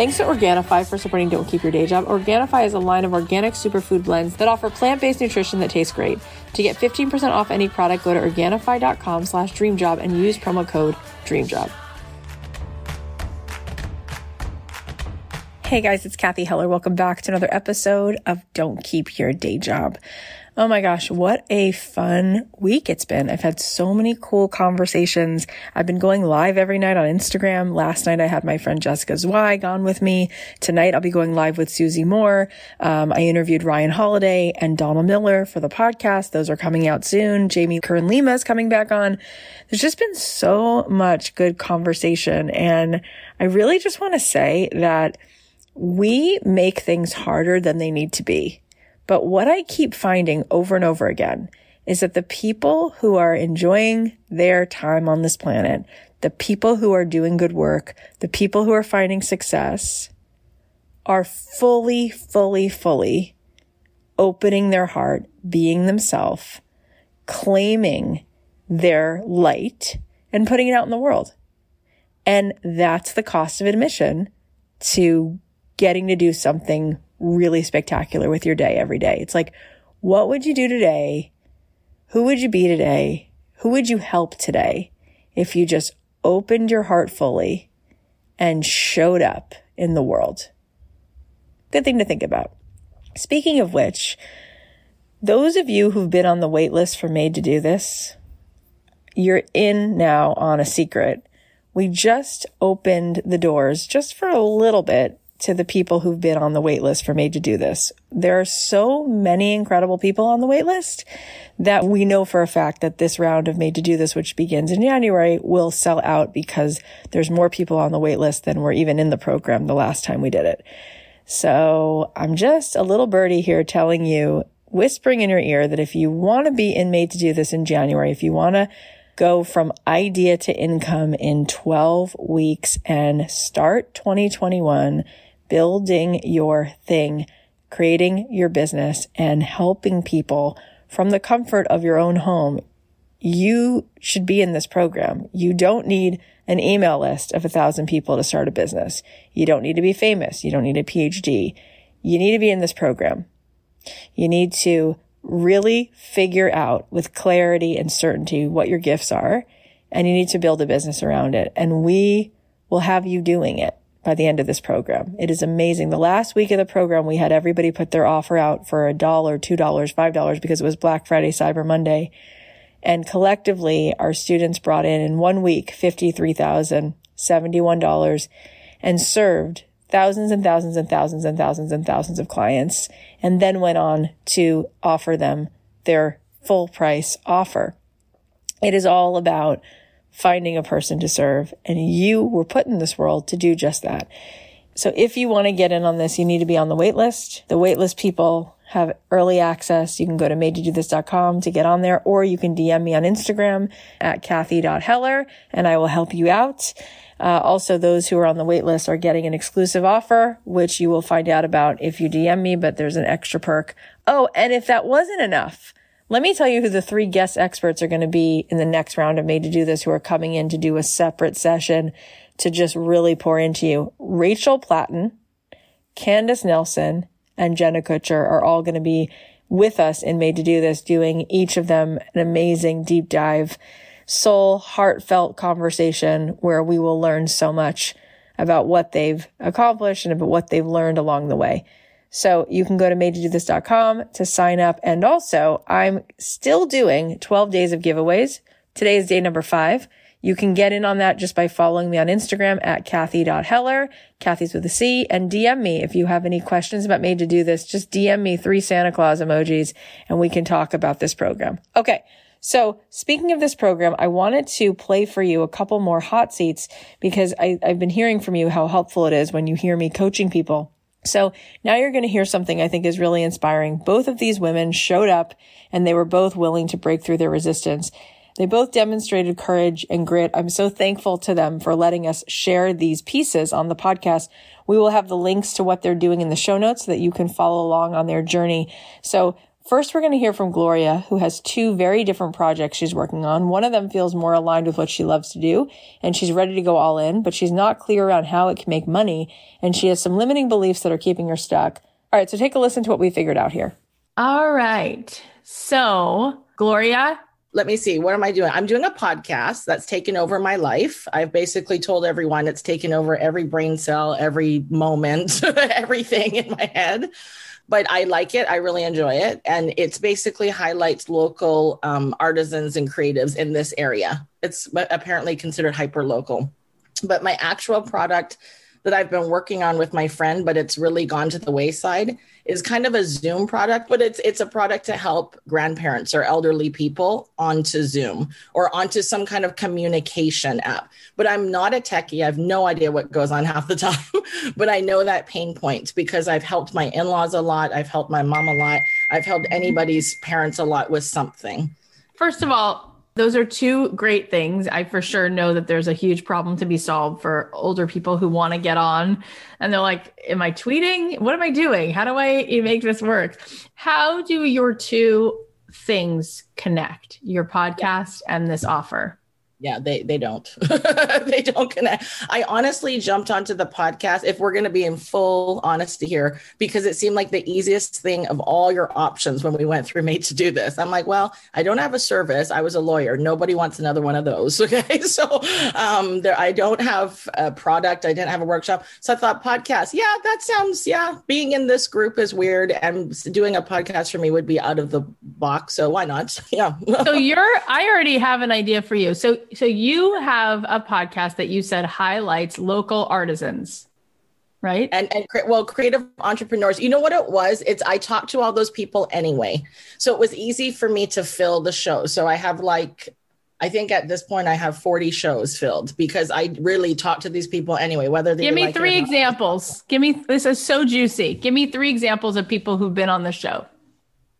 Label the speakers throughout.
Speaker 1: Thanks to Organifi for supporting Don't Keep Your Day Job. Organifi is a line of organic superfood blends that offer plant-based nutrition that tastes great. To get 15% off any product, go to Organifi.com slash dreamjob and use promo code DREAMJOB. Hey guys, it's Cathy Heller. Welcome back to another episode of Don't Keep Your Day Job. Oh my gosh, what a fun week it's been. I've had so many cool conversations. I've been going live every night on Instagram. Last night I had my friend Jessica Zweig on with me. Tonight I'll be going live with Susie Moore. Um, I interviewed Ryan Holiday and Donald Miller for the podcast. Those are coming out soon. Jamie Kern Lima is coming back on. There's just been so much good conversation. And I really just want to say that we make things harder than they need to be. But what I keep finding over and over again is that the people who are enjoying their time on this planet, the people who are doing good work, the people who are finding success are fully, fully, fully opening their heart, being themselves, claiming their light and putting it out in the world. And that's the cost of admission to getting to do something really spectacular with your day every day. It's like, what would you do today? Who would you be today? Who would you help today if you just opened your heart fully and showed up in the world? Good thing to think about. Speaking of which, those of you who've been on the wait list for Made to Do This, you're in now on a secret. We just opened the doors just for a little bit to the people who've been on the wait list for Made to Do This. There are so many incredible people on the wait list that we know for a fact that this round of Made to Do This, which begins in January, will sell out because there's more people on the wait list than were even in the program the last time we did it. So I'm just a little birdie here telling you, whispering in your ear that if you want to be in Made to Do This in January, if you want to go from idea to income in 12 weeks and start 2021 building your thing, creating your business and helping people from the comfort of your own home, you should be in this program. You don't need an email list of a thousand people to start a business. You don't need to be famous. You don't need a PhD. You need to be in this program. You need to really figure out with clarity and certainty what your gifts are, and you need to build a business around it. And we will have you doing it by the end of this program. It is amazing. The last week of the program, we had everybody put their offer out for a dollar, two dollars, five dollars because it was Black Friday, Cyber Monday. And collectively, our students brought in in one week $53,071 and served thousands and thousands and thousands and thousands and thousands of clients and then went on to offer them their full price offer. It is all about finding a person to serve. And you were put in this world to do just that. So if you want to get in on this, you need to be on the wait list. The wait list people have early access. You can go to madetodothis.com to get on there, or you can DM me on Instagram at Cathy.Heller and I will help you out. Uh, also, those who are on the wait list are getting an exclusive offer, which you will find out about if you DM me, but there's an extra perk. Oh, and if that wasn't enough, let me tell you who the three guest experts are going to be in the next round of Made to Do This who are coming in to do a separate session to just really pour into you. Rachel Platten, Candace Nelson, and Jenna Kutcher are all going to be with us in Made to Do This, doing each of them an amazing deep dive, soul, heartfelt conversation where we will learn so much about what they've accomplished and about what they've learned along the way. So you can go to madetodothis.com to sign up. And also I'm still doing 12 days of giveaways. Today is day number five. You can get in on that just by following me on Instagram at Cathy.Heller. Cathy's with a C, and DM me if you have any questions about Made to Do This. Just DM me three Santa Claus emojis and we can talk about this program. Okay. So speaking of this program, I wanted to play for you a couple more hot seats because I, I've been hearing from you how helpful it is when you hear me coaching people so now you're going to hear something I think is really inspiring. Both of these women showed up and they were both willing to break through their resistance. They both demonstrated courage and grit. I'm so thankful to them for letting us share these pieces on the podcast. We will have the links to what they're doing in the show notes so that you can follow along on their journey. So
Speaker 2: First, we're going to hear from Gloria, who has two very different projects she's working on. One of them feels more aligned with what she loves to do, and she's ready to go all in, but she's not clear around how it can make money, and she has some limiting beliefs that are keeping her stuck. All right, so take a listen to what we figured out here.
Speaker 1: All right. So, Gloria,
Speaker 3: let me see what am i doing i'm doing a podcast that's taken over my life i've basically told everyone it's taken over every brain cell every moment everything in my head but I like it. I really enjoy it. And it's basically highlights local um, artisans and creatives in this area. It's apparently considered hyper local. But my actual product that I've been working on with my friend, but it's really gone to the wayside, is kind of a Zoom product, but it's it's a product to help grandparents or elderly people onto Zoom or onto some kind of communication app. But I'm not a techie. I have no idea what goes on half the time, but I know that pain point because I've helped my in-laws a lot, I've helped my mom a lot, I've helped anybody's parents a lot with something.
Speaker 1: First of all, those are two great things. I for sure know that there's a huge problem to be solved for older people who want to get on and they're like, Am I tweeting? What am I doing? How do I make this work? How do your two things connect, your podcast and this offer?
Speaker 3: Yeah they they don't. They don't connect. I honestly jumped onto the podcast if we're going to be in full honesty here because it seemed like the easiest thing of all your options when we went through made to do this. I'm like well i don't have a service. I was a lawyer. Nobody wants another one of those okay? So um there i don't have a product. I didn't have a workshop. So i thought podcast. Yeah that sounds yeah being in this group is weird and doing a podcast for me would be out of the box so why not? Yeah.
Speaker 1: So you're i already have an idea for you. So so you have a podcast that you said highlights local artisans right?
Speaker 3: And and well creative entrepreneurs. You know what it was? It's i talked to all those people anyway. So it was easy for me to fill the show. So i have like I think at this point I have 40 shows filled because I really talk to these people anyway, whether they
Speaker 1: give me
Speaker 3: like
Speaker 1: three examples. Give me this is so juicy. Give me three examples of people who've been on the show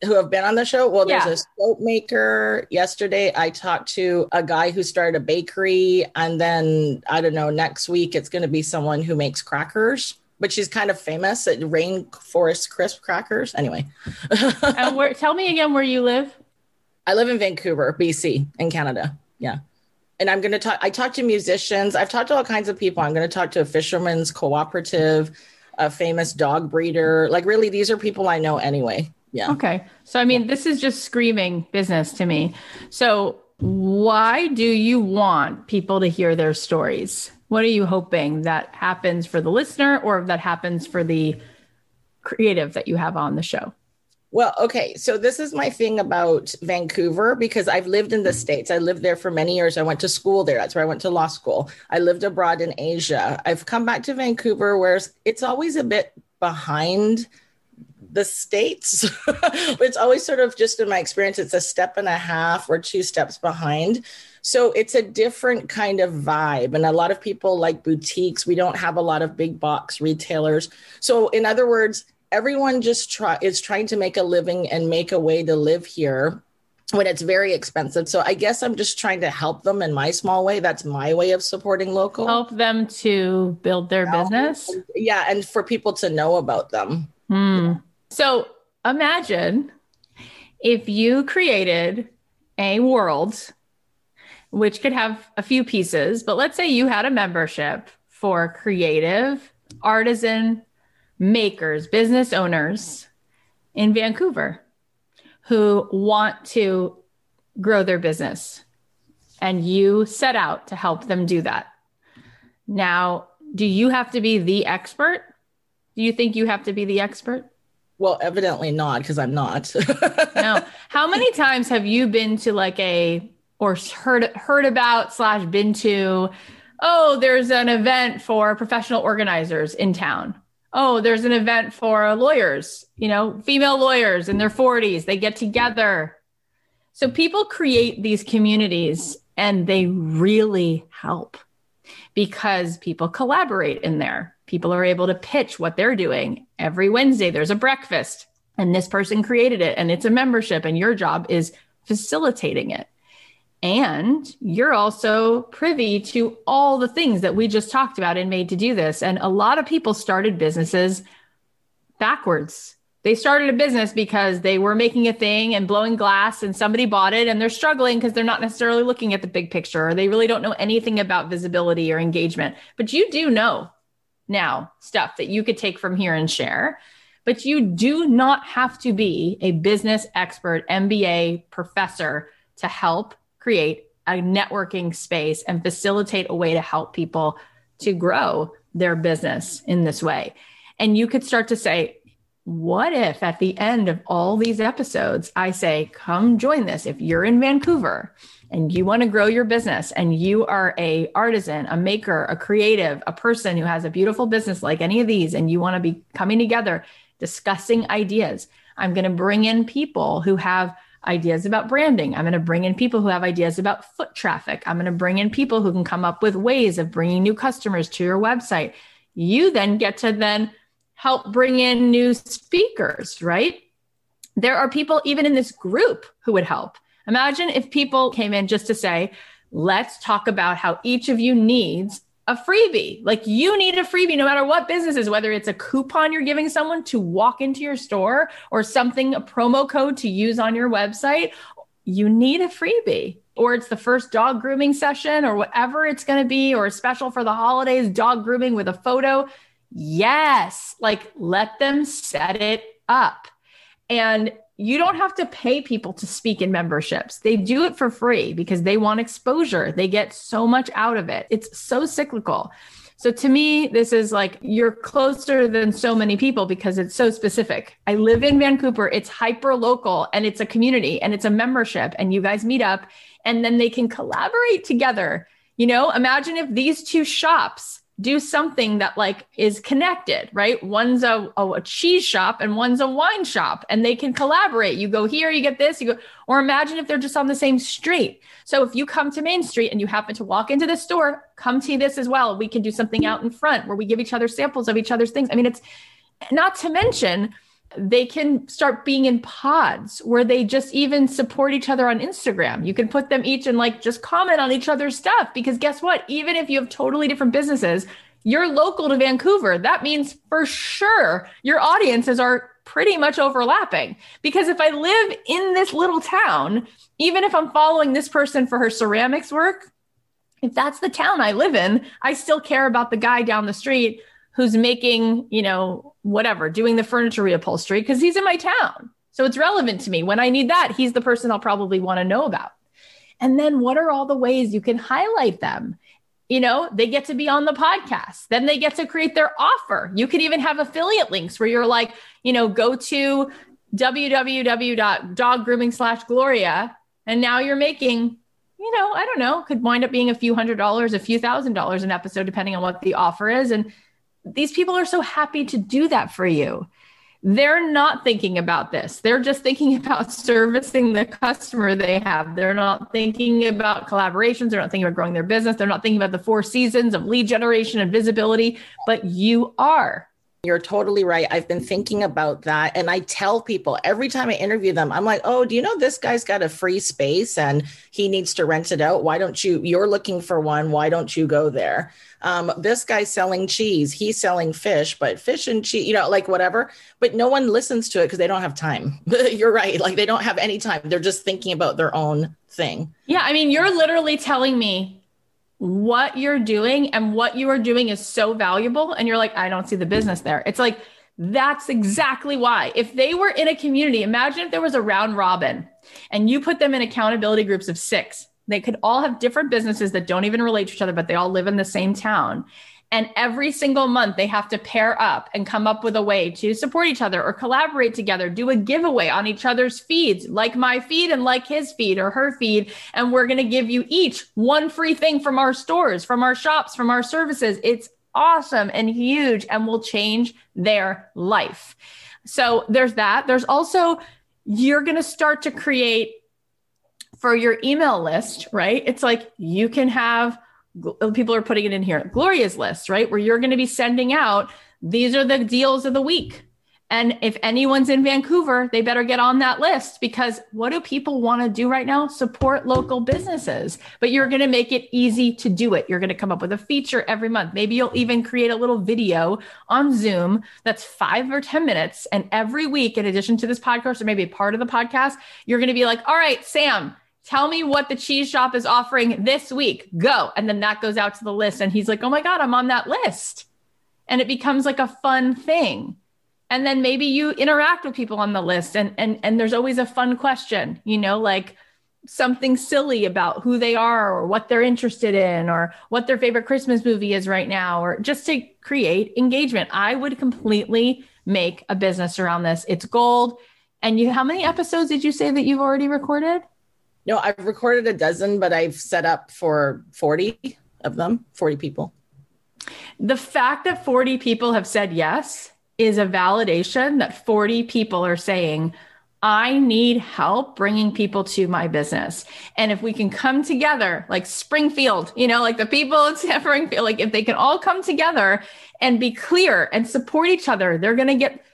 Speaker 3: who have been on the show. Well, there's yeah. a soap maker. Yesterday, I talked to a guy who started a bakery, and then I don't know. Next week, it's going to be someone who makes crackers, but she's kind of famous at Raincoast Crisp Crackers. Anyway,
Speaker 1: and where? Tell me again where you live.
Speaker 3: I live in Vancouver, BC, in Canada. Yeah. And I'm going to talk, I talk to musicians. I've talked to all kinds of people. I'm going to talk to a fisherman's cooperative, a famous dog breeder. Like, really, these are people I know anyway. Yeah.
Speaker 1: Okay. So, I mean, this is just screaming business to me. So, why do you want people to hear their stories? What are you hoping that happens for the listener or that happens for the creative that you have on the show?
Speaker 3: Well, okay. So this is my thing about Vancouver because I've lived in the States. I lived there for many years. I went to school there. That's where I went to law school. I lived abroad in Asia. I've come back to Vancouver where it's always a bit behind the states it's always sort of just in my experience it's a step and a half or two steps behind so it's a different kind of vibe and a lot of people like boutiques we don't have a lot of big box retailers so in other words everyone just try is trying to make a living and make a way to live here when it's very expensive. So I guess I'm just trying to help them in my small way. That's my way of supporting local.
Speaker 1: Help them to build their business.
Speaker 3: Yeah, and for people to know about them.
Speaker 1: Hmm. So imagine if you created a world which could have a few pieces, but let's say you had a membership for creative, artisan, makers, business owners in Vancouver who want to grow their business. And you set out to help them do that. Now, do you have to be the expert? Do you think you have to be the expert?
Speaker 3: Well, evidently not, because I'm not.
Speaker 1: no. How many times have you been to like a or heard heard about slash been to? Oh, there's an event for professional organizers in town. Oh, there's an event for lawyers, you know, female lawyers in their 40s. They get together. So people create these communities and they really help because people collaborate in there. People are able to pitch what they're doing. Every Wednesday, there's a breakfast, and this person created it, and it's a membership, and your job is facilitating it. And you're also privy to all the things that we just talked about and made to do this. And a lot of people started businesses backwards. They started a business because they were making a thing and blowing glass and somebody bought it and they're struggling because they're not necessarily looking at the big picture or they really don't know anything about visibility or engagement. But you do know now stuff that you could take from here and share. But you do not have to be a business expert, MBA professor to help create a networking space and facilitate a way to help people to grow their business in this way. And you could start to say, what if at the end of all these episodes, I say, come join this if you're in Vancouver and you want to grow your business and you are a artisan, a maker, a creative, a person who has a beautiful business like any of these and you want to be coming together discussing ideas. I'm going to bring in people who have ideas about branding. I'm going to bring in people who have ideas about foot traffic. I'm going to bring in people who can come up with ways of bringing new customers to your website. You then get to then help bring in new speakers, right? There are people even in this group who would help. Imagine if people came in just to say, let's talk about how each of you needs a freebie. Like you need a freebie no matter what business is, whether it's a coupon you're giving someone to walk into your store or something, a promo code to use on your website, you need a freebie. Or it's the first dog grooming session or whatever it's going to be, or a special for the holidays, dog grooming with a photo. Yes, like let them set it up. And you don't have to pay people to speak in memberships. They do it for free because they want exposure. They get so much out of it. It's so cyclical. So to me, this is like you're closer than so many people because it's so specific. I live in Vancouver. It's hyper local and it's a community and it's a membership and you guys meet up and then they can collaborate together. You know, imagine if these two shops do something that like is connected, right? One's a, a, a, cheese shop and one's a wine shop and they can collaborate. You go here, you get this, you go, or imagine if they're just on the same street. So if you come to Main Street and you happen to walk into the store, come to this as well. We can do something out in front where we give each other samples of each other's things. I mean, it's not to mention they can start being in pods where they just even support each other on Instagram. You can put them each and like just comment on each other's stuff because guess what? Even if you have totally different businesses, you're local to Vancouver. That means for sure your audiences are pretty much overlapping. Because if I live in this little town, even if I'm following this person for her ceramics work, if that's the town I live in, I still care about the guy down the street who's making, you know, whatever, doing the furniture reupholstery because he's in my town. So it's relevant to me. When I need that, he's the person I'll probably want to know about. And then what are all the ways you can highlight them? You know, they get to be on the podcast. Then they get to create their offer. You could even have affiliate links where you're like, you know, go to www.doggrooming slash Gloria. And now you're making, you know, I don't know, could wind up being a few hundred dollars, a few thousand dollars an episode, depending on what the offer is. And these people are so happy to do that for you. They're not thinking about this. They're just thinking about servicing the customer they have. They're not thinking about collaborations. They're not thinking about growing their business. They're not thinking about the four seasons of lead generation and visibility, but you are.
Speaker 3: You're totally right. I've been thinking about that. And I tell people every time I interview them, I'm like, oh, do you know this guy's got a free space and he needs to rent it out? Why don't you? You're looking for one. Why don't you go there? Um, this guy's selling cheese. He's selling fish, but fish and cheese, you know, like whatever. But no one listens to it because they don't have time. you're right. Like they don't have any time. They're just thinking about their own thing.
Speaker 1: Yeah. I mean, you're literally telling me what you're doing and what you are doing is so valuable. And you're like i don't see the business there. It's like that's exactly why. If they were in a community imagine if there was a round robin and you put them in accountability groups of six. They could all have different businesses that don't even relate to each other but they all live in the same town and every single month, they have to pair up and come up with a way to support each other or collaborate together, do a giveaway on each other's feeds, like my feed and like his feed or her feed. And we're going to give you each one free thing from our stores, from our shops, from our services. It's awesome and huge and will change their life. So there's that. There's also, you're going to start to create for your email list, right? It's like you can have Uh, people are putting it in here gloria's list right where you're going to be sending out these are the deals of the week And if anyone's in Vancouver, they better get on that list because what do people want to do right now? Support local businesses. But you're going to make it easy to do it. You're going to come up with a feature every month. Maybe you'll even create a little video on Zoom that's five or 10 minutes. And every week, in addition to this podcast or maybe part of the podcast, you're going to be like, all right, Sam, tell me what the cheese shop is offering this week. Go. And then that goes out to the list. And he's like, oh my God, I'm on that list. And it becomes like a fun thing and then maybe you interact with people on the list and and and there's always a fun question you know like something silly about who they are or what they're interested in or what their favorite christmas movie is right now or just to create engagement i would completely make a business around this it's gold and you how many episodes did you say that you've already recorded
Speaker 3: no i've recorded a dozen but i've set up for 40 of them 40 people
Speaker 1: the fact that 40 people have said yes is a validation that 40 people are saying, I need help bringing people to my business. And if we can come together, like Springfield, you know, like the people in Springfield, like if they can all come together and be clear and support each other, they're going to get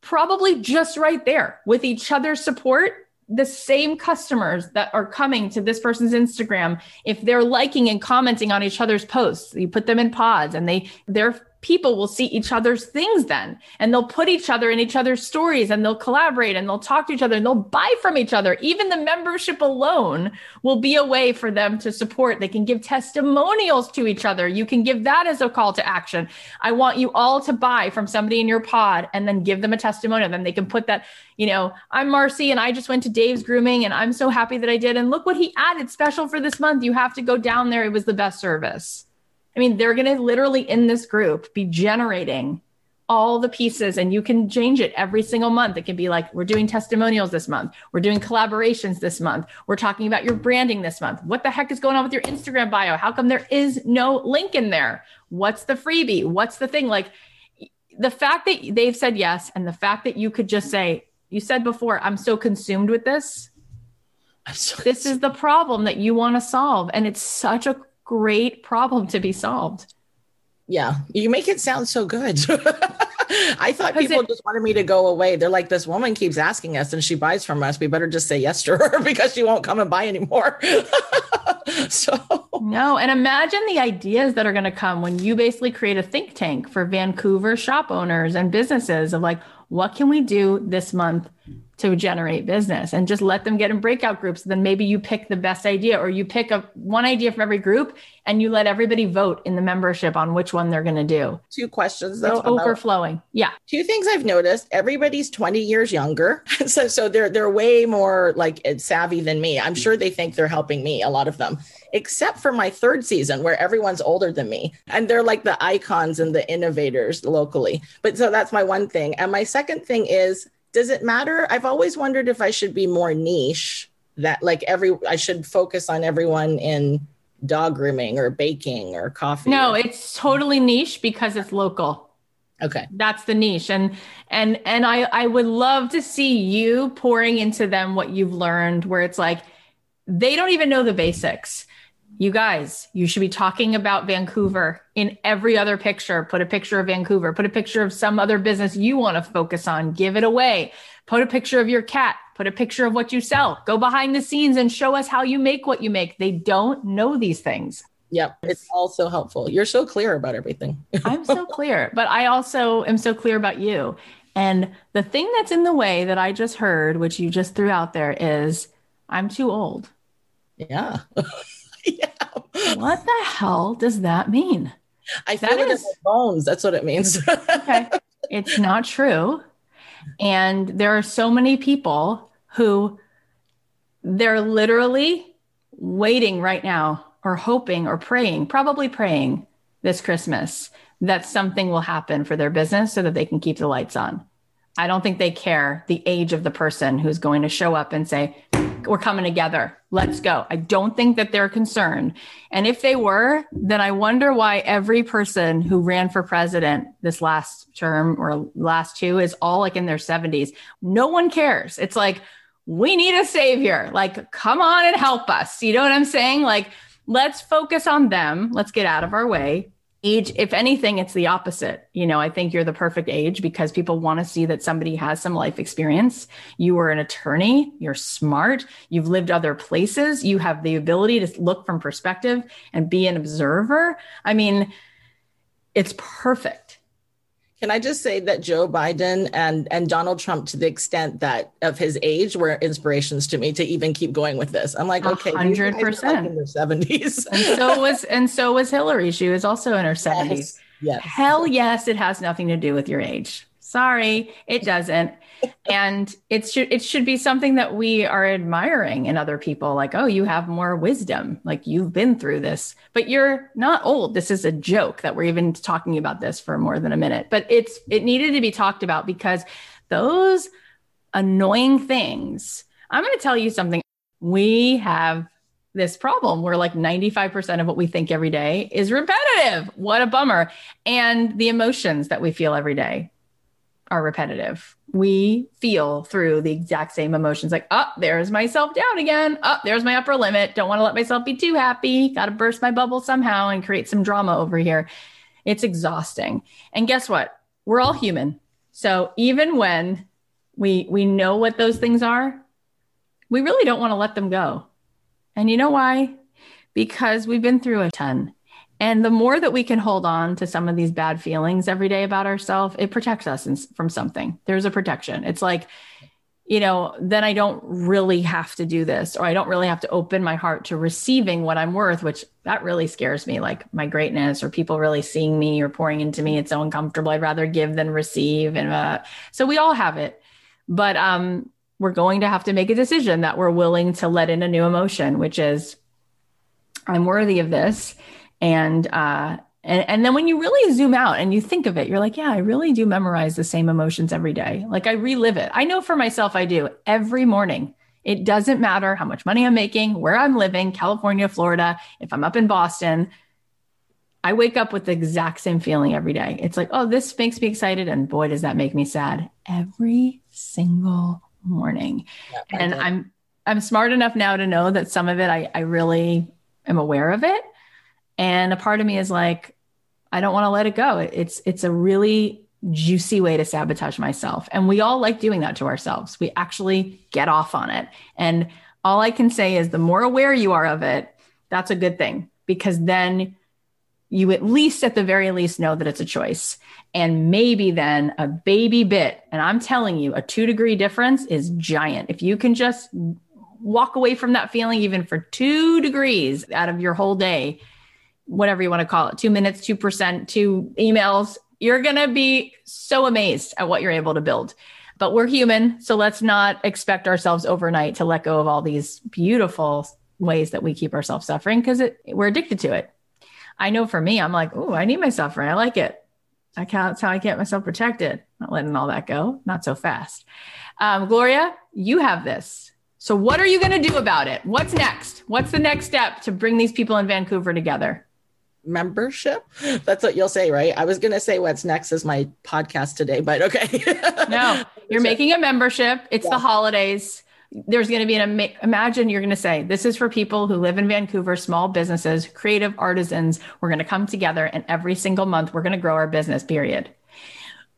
Speaker 1: probably just right there with each other's support. The same customers that are coming to this person's Instagram, if they're liking and commenting on each other's posts, you put them in pods and they, they're people will see each other's things then. And they'll put each other in each other's stories and they'll collaborate and they'll talk to each other and they'll buy from each other. Even the membership alone will be a way for them to support. They can give testimonials to each other. You can give that as a call to action. I want you all to buy from somebody in your pod and then give them a testimonial. Then they can put that you know i'm marcy and i just went to dave's grooming and i'm so happy that i did. And look what he added special for this month. You have to go down there. It was the best service I mean, they're going to literally in this group be generating all the pieces and you can change it every single month. It can be like, we're doing testimonials this month. We're doing collaborations this month. We're talking about your branding this month. What the heck is going on with your Instagram bio? How come there is no link in there? What's the freebie? What's the thing? Like the fact that they've said yes and the fact that you could just say, you said before, I'm so consumed with this. So this is the problem that you want to solve. And it's such a great problem to be solved.
Speaker 3: Yeah, you make it sound so good. I thought people it, just wanted me to go away. They're like, this woman keeps asking us and she buys from us. We better just say yes to her because she won't come and buy anymore. so,
Speaker 1: no. And imagine the ideas that are going to come when you basically create a think tank for Vancouver shop owners and businesses of like, what can we do this month to generate business and just let them get in breakout groups. Then maybe you pick the best idea or you pick a one idea from every group and you let everybody vote in the membership on which one they're going to do.
Speaker 3: Two questions.
Speaker 1: It's overflowing. Yeah.
Speaker 3: Two things i've noticed. Everybody's 20 years younger. So so they're they're way more like eh, savvy than me. I'm sure they think they're helping me a lot of them except for my third season where everyone's older than me and they're like the icons and the innovators locally. But so that's my one thing. And my second thing is does it matter? I've always wondered if I should be more niche that like every I should focus on everyone in dog grooming or baking or coffee.
Speaker 1: No, or- it's totally niche because it's local.
Speaker 3: Okay.
Speaker 1: That's the niche. And and and I I would love to see you pouring into them what you've learned where it's like they don't even know the basics you guys, you should be talking about Vancouver in every other picture. Put a picture of Vancouver, put a picture of some other business you want to focus on, give it away. Put a picture of your cat, put a picture of what you sell. Go behind the scenes and show us how you make what you make. They don't know these things.
Speaker 3: Yep. It's all so helpful. You're so clear about everything.
Speaker 1: I'm so clear, but I also am so clear about you. And the thing that's in the way that I just heard, which you just threw out there, is I'm too old.
Speaker 3: Yeah.
Speaker 1: yeah. What the hell does that mean?
Speaker 3: I feel that it is, in my bones. That's what it means.
Speaker 1: okay. It's not true. And there are so many people who they're literally waiting right now or hoping or praying, probably praying this Christmas that something will happen for their business so that they can keep the lights on. I don't think they care the age of the person who's going to show up and say, we're coming together. Let's go. I don't think that they're concerned. And if they were, then I wonder why every person who ran for president this last term or last two is all like in their 70s. No one cares. It's like, we need a savior. Like, come on and help us. You know what I'm saying? Like, let's focus on them. Let's get out of our way age if anything it's the opposite. You know i think you're the perfect age because people want to see that somebody has some life experience. You are an attorney. You're smart. You've lived other places. You have the ability to look from perspective and be an observer. I mean it's perfect
Speaker 3: can I just say that Joe Biden and and Donald Trump, to the extent that of his age, were inspirations to me to even keep going with this. I'm like, okay,
Speaker 1: hundred percent in
Speaker 3: their seventies,
Speaker 1: and so was and so was Hillary. She was also in her seventies.
Speaker 3: Yes, yes.
Speaker 1: Hell yes, it has nothing to do with your age. Sorry, it doesn't. And it should it should be something that we are admiring in other people like oh you have more wisdom like you've been through this. But you're not old. This is a joke that we're even talking about this for more than a minute. But it's it needed to be talked about because those annoying things i'm going to tell you something. We have this problem where like 95% of what we think every day is repetitive. What a bummer. And the emotions that we feel every day are repetitive. We feel through the exact same emotions like, oh, there's my self down again. Oh, there's my upper limit. Don't want to let myself be too happy. Got to burst my bubble somehow and create some drama over here. It's exhausting. And guess what? We're all human. So even when we we know what those things are, we really don't want to let them go. And you know why? Because we've been through a ton and the more that we can hold on to some of these bad feelings every day about ourselves, it protects us from something. There's a protection. It's like, you know, then I don't really have to do this, or I don't really have to open my heart to receiving what I'm worth, which that really scares me, like my greatness or people really seeing me or pouring into me. It's so uncomfortable. I'd rather give than receive. And uh, so we all have it. But um, we're going to have to make a decision that we're willing to let in a new emotion, which is, I'm worthy of this and uh, and, and then when you really zoom out and you think of it, you're like, yeah, I really do memorize the same emotions every day. Like I relive it. I know for myself, I do every morning. It doesn't matter how much money I'm making, where I'm living, California, Florida, if I'm up in Boston. I wake up with the exact same feeling every day. It's like, oh, this makes me excited. And boy, does that make me sad every single morning. Yeah, and I'm I'm smart enough now to know that some of it I, I really am aware of it and a part of me is like i don't want to let it go. It's it's a really juicy way to sabotage myself. And we all like doing that to ourselves. We actually get off on it. And all i can say is the more aware you are of it that's a good thing. Because then you at least at the very least know that it's a choice. And maybe then a baby bit and i'm telling you a 2 degree difference is giant. If you can just walk away from that feeling even for 2 degrees out of your whole day whatever you want to call it, two minutes, 2%, two emails, you're going to be so amazed at what you're able to build. But we're human. So let's not expect ourselves overnight to let go of all these beautiful ways that we keep ourselves suffering because we're addicted to it. I know for me, I'm like, oh, I need my suffering. I like it. I can't, that's how I get myself protected. Not letting all that go. Not so fast. Um, Gloria, you have this. So, what are you going to do about it? What's next? What's the next step to bring these people in Vancouver together?
Speaker 3: Membership. That's what you'll say, right? I was going to say what's next is my podcast today, but okay.
Speaker 1: no, you're making a membership. It's yeah. the holidays. There's going to be an imagine you're going to say this is for people who live in Vancouver, small businesses, creative artisans. We're going to come together and every single month we're going to grow our business, period.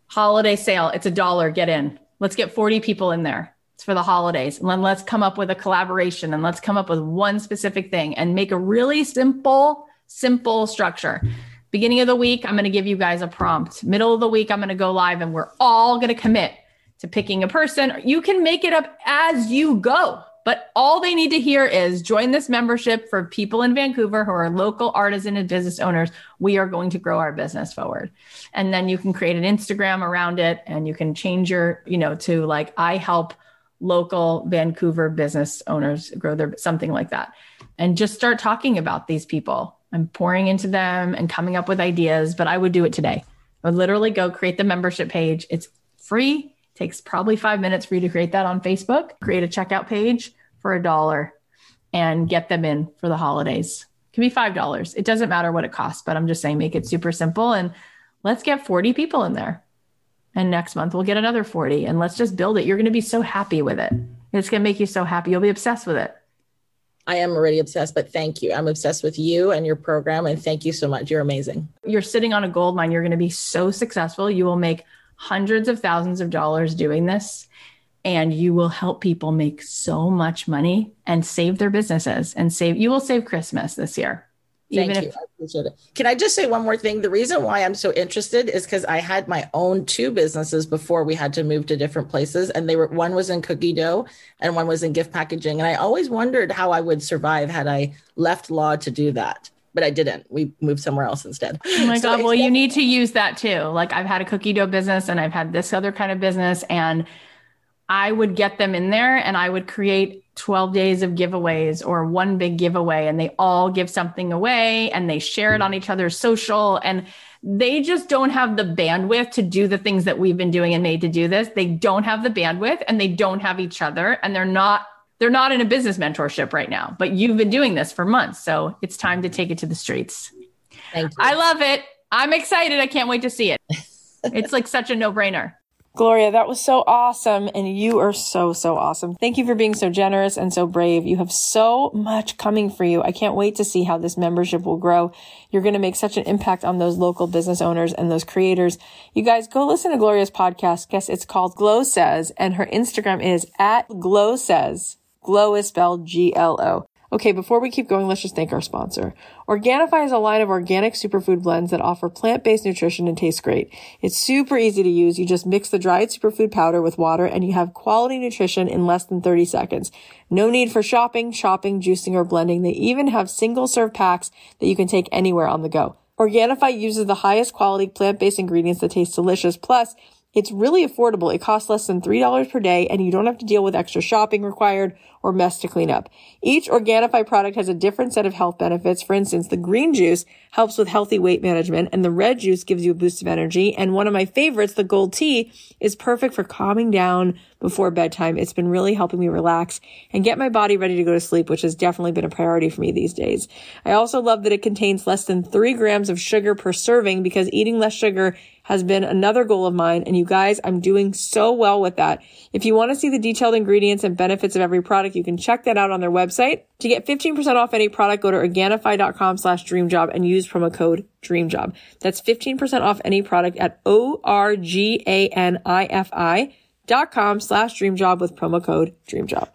Speaker 1: Holiday sale, it's a dollar, get in. Let's get 40 people in there. It's for the holidays. And then let's come up with a collaboration and let's come up with one specific thing and make a really simple simple structure. Beginning of the week, I'm going to give you guys a prompt. Middle of the week, I'm going to go live and we're all going to commit to picking a person. You can make it up as you go. But all they need to hear is join this membership for people in Vancouver who are local artisan and business owners. We are going to grow our business forward. And then you can create an Instagram around it and you can change your, you know, to like, I help local Vancouver business owners grow their something like that. And just start talking about these people I'm pouring into them and coming up with ideas, but I would do it today. I would literally go create the membership page. It's free, takes probably five minutes for you to create that on Facebook, create a checkout page for a dollar and get them in for the holidays. It can be $5. It doesn't matter what it costs, but I'm just saying make it super simple and let's get 40 people in there. And next month we'll get another 40 and let's just build it. You're going to be so happy with it. It's going to make you so happy. You'll be obsessed with it.
Speaker 3: I am already obsessed, but thank you. I'm obsessed with you and your program. And thank you so much. You're amazing.
Speaker 4: You're sitting on a gold mine. You're going to be so successful. You will make hundreds of thousands of dollars doing this. And you will help people make so much money and save their businesses and save, you will save Christmas this year.
Speaker 3: Thank Even you. If- I appreciate it. Can I just say one more thing? The reason why I'm so interested is because I had my own two businesses before we had to move to different places. And they were one was in cookie dough and one was in gift packaging. And I always wondered how I would survive had I left law to do that. But I didn't. We moved somewhere else instead.
Speaker 4: Oh my so God. Well, you need to use that too. Like I've had a cookie dough business and I've had this other kind of business. And I would get them in there and I would create 12 days of giveaways or one big giveaway and they all give something away and they share it on hmm. each other's social and they just don't have the bandwidth to do the things that we've been doing and made to do this. They don't have the bandwidth and they don't have each other and they're not they're not in a business mentorship right now, but you've been doing this for months. So it's time to hmm. take it to the streets. Thank you. I love it. I'm excited. I can't wait to see it. it's like such a no-brainer.
Speaker 1: Gloria, that was so awesome. And you are so, so awesome. Thank you for being so generous and so brave. You have so much coming for you. I can't wait to see how this membership will grow. You're going to make such an impact on those local business owners and those creators. You guys go listen to Gloria's podcast. Guess it's called Glo Says and her Instagram is at Glo Says. Glo is spelled G-L-O. Okay, before we keep going, let's just thank our sponsor. Organifi is a line of organic superfood blends that offer plant-based nutrition and taste great. It's super easy to use. You just mix the dried superfood powder with water and you have quality nutrition in less than 30 seconds. No need for shopping, shopping, juicing, or blending. They even have single serve packs that you can take anywhere on the go. Organifi uses the highest quality plant-based ingredients that taste delicious. Plus, it's really affordable. It costs less than $3 per day and you don't have to deal with extra shopping required or mess to clean up. Each Organifi product has a different set of health benefits. For instance, the green juice helps with healthy weight management and the red juice gives you a boost of energy. And one of my favorites, the gold tea, is perfect for calming down before bedtime. It's been really helping me relax and get my body ready to go to sleep, which has definitely been a priority for me these days. I also love that it contains less than three grams of sugar per serving because eating less sugar has been another goal of mine. And you guys, I'm doing so well with that. If you want to see the detailed ingredients and benefits of every product, you can check that out on their website. To get 15% off any product, go to Organifi.com slash dreamjob and use promo code dreamjob. That's 15% off any product at O-R-G-A-N-I-F-I dot com slash dreamjob with promo code dreamjob.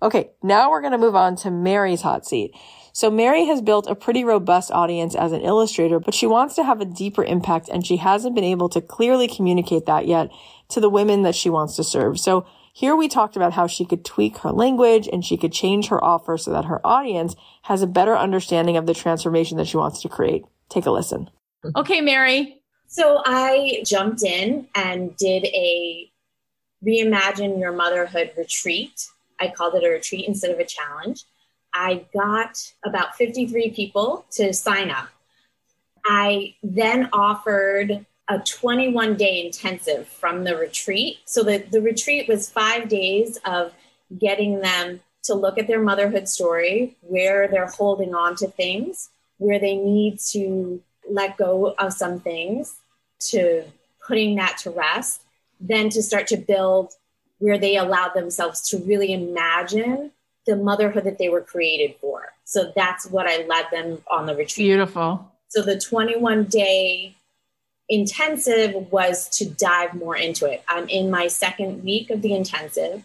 Speaker 1: Okay, now we're going to move on to Mary's hot seat. So Mary has built a pretty robust audience as an illustrator, but she wants to have a deeper impact and she hasn't been able to clearly communicate that yet to the women that she wants to serve. So here we talked about how she could tweak her language and she could change her offer so that her audience has a better understanding of the transformation that she wants to create. Take a listen.
Speaker 4: Okay, Mary.
Speaker 5: So I jumped in and did a reimagine your motherhood retreat. I called it a retreat instead of a challenge. I got about 53 people to sign up. I then offered a 21 day intensive from the retreat. So the, the retreat was five days of getting them to look at their motherhood story, where they're holding on to things, where they need to let go of some things, to putting that to rest, then to start to build where they allow themselves to really imagine the motherhood that they were created for. So that's what I led them on the retreat.
Speaker 4: Beautiful.
Speaker 5: So the 21 day intensive was to dive more into it. I'm in my second week of the intensive.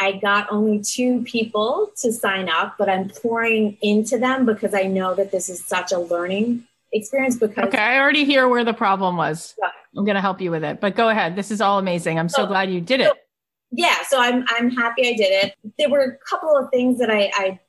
Speaker 5: I got only two people to sign up, but I'm pouring into them because I know that this is such a learning experience because
Speaker 4: Okay, I already hear where the problem was. Yeah. I'm going to help you with it. But go ahead. This is all amazing. I'm so, so glad you did it.
Speaker 5: Yeah, so I'm I'm happy I did it. There were a couple of things that I, I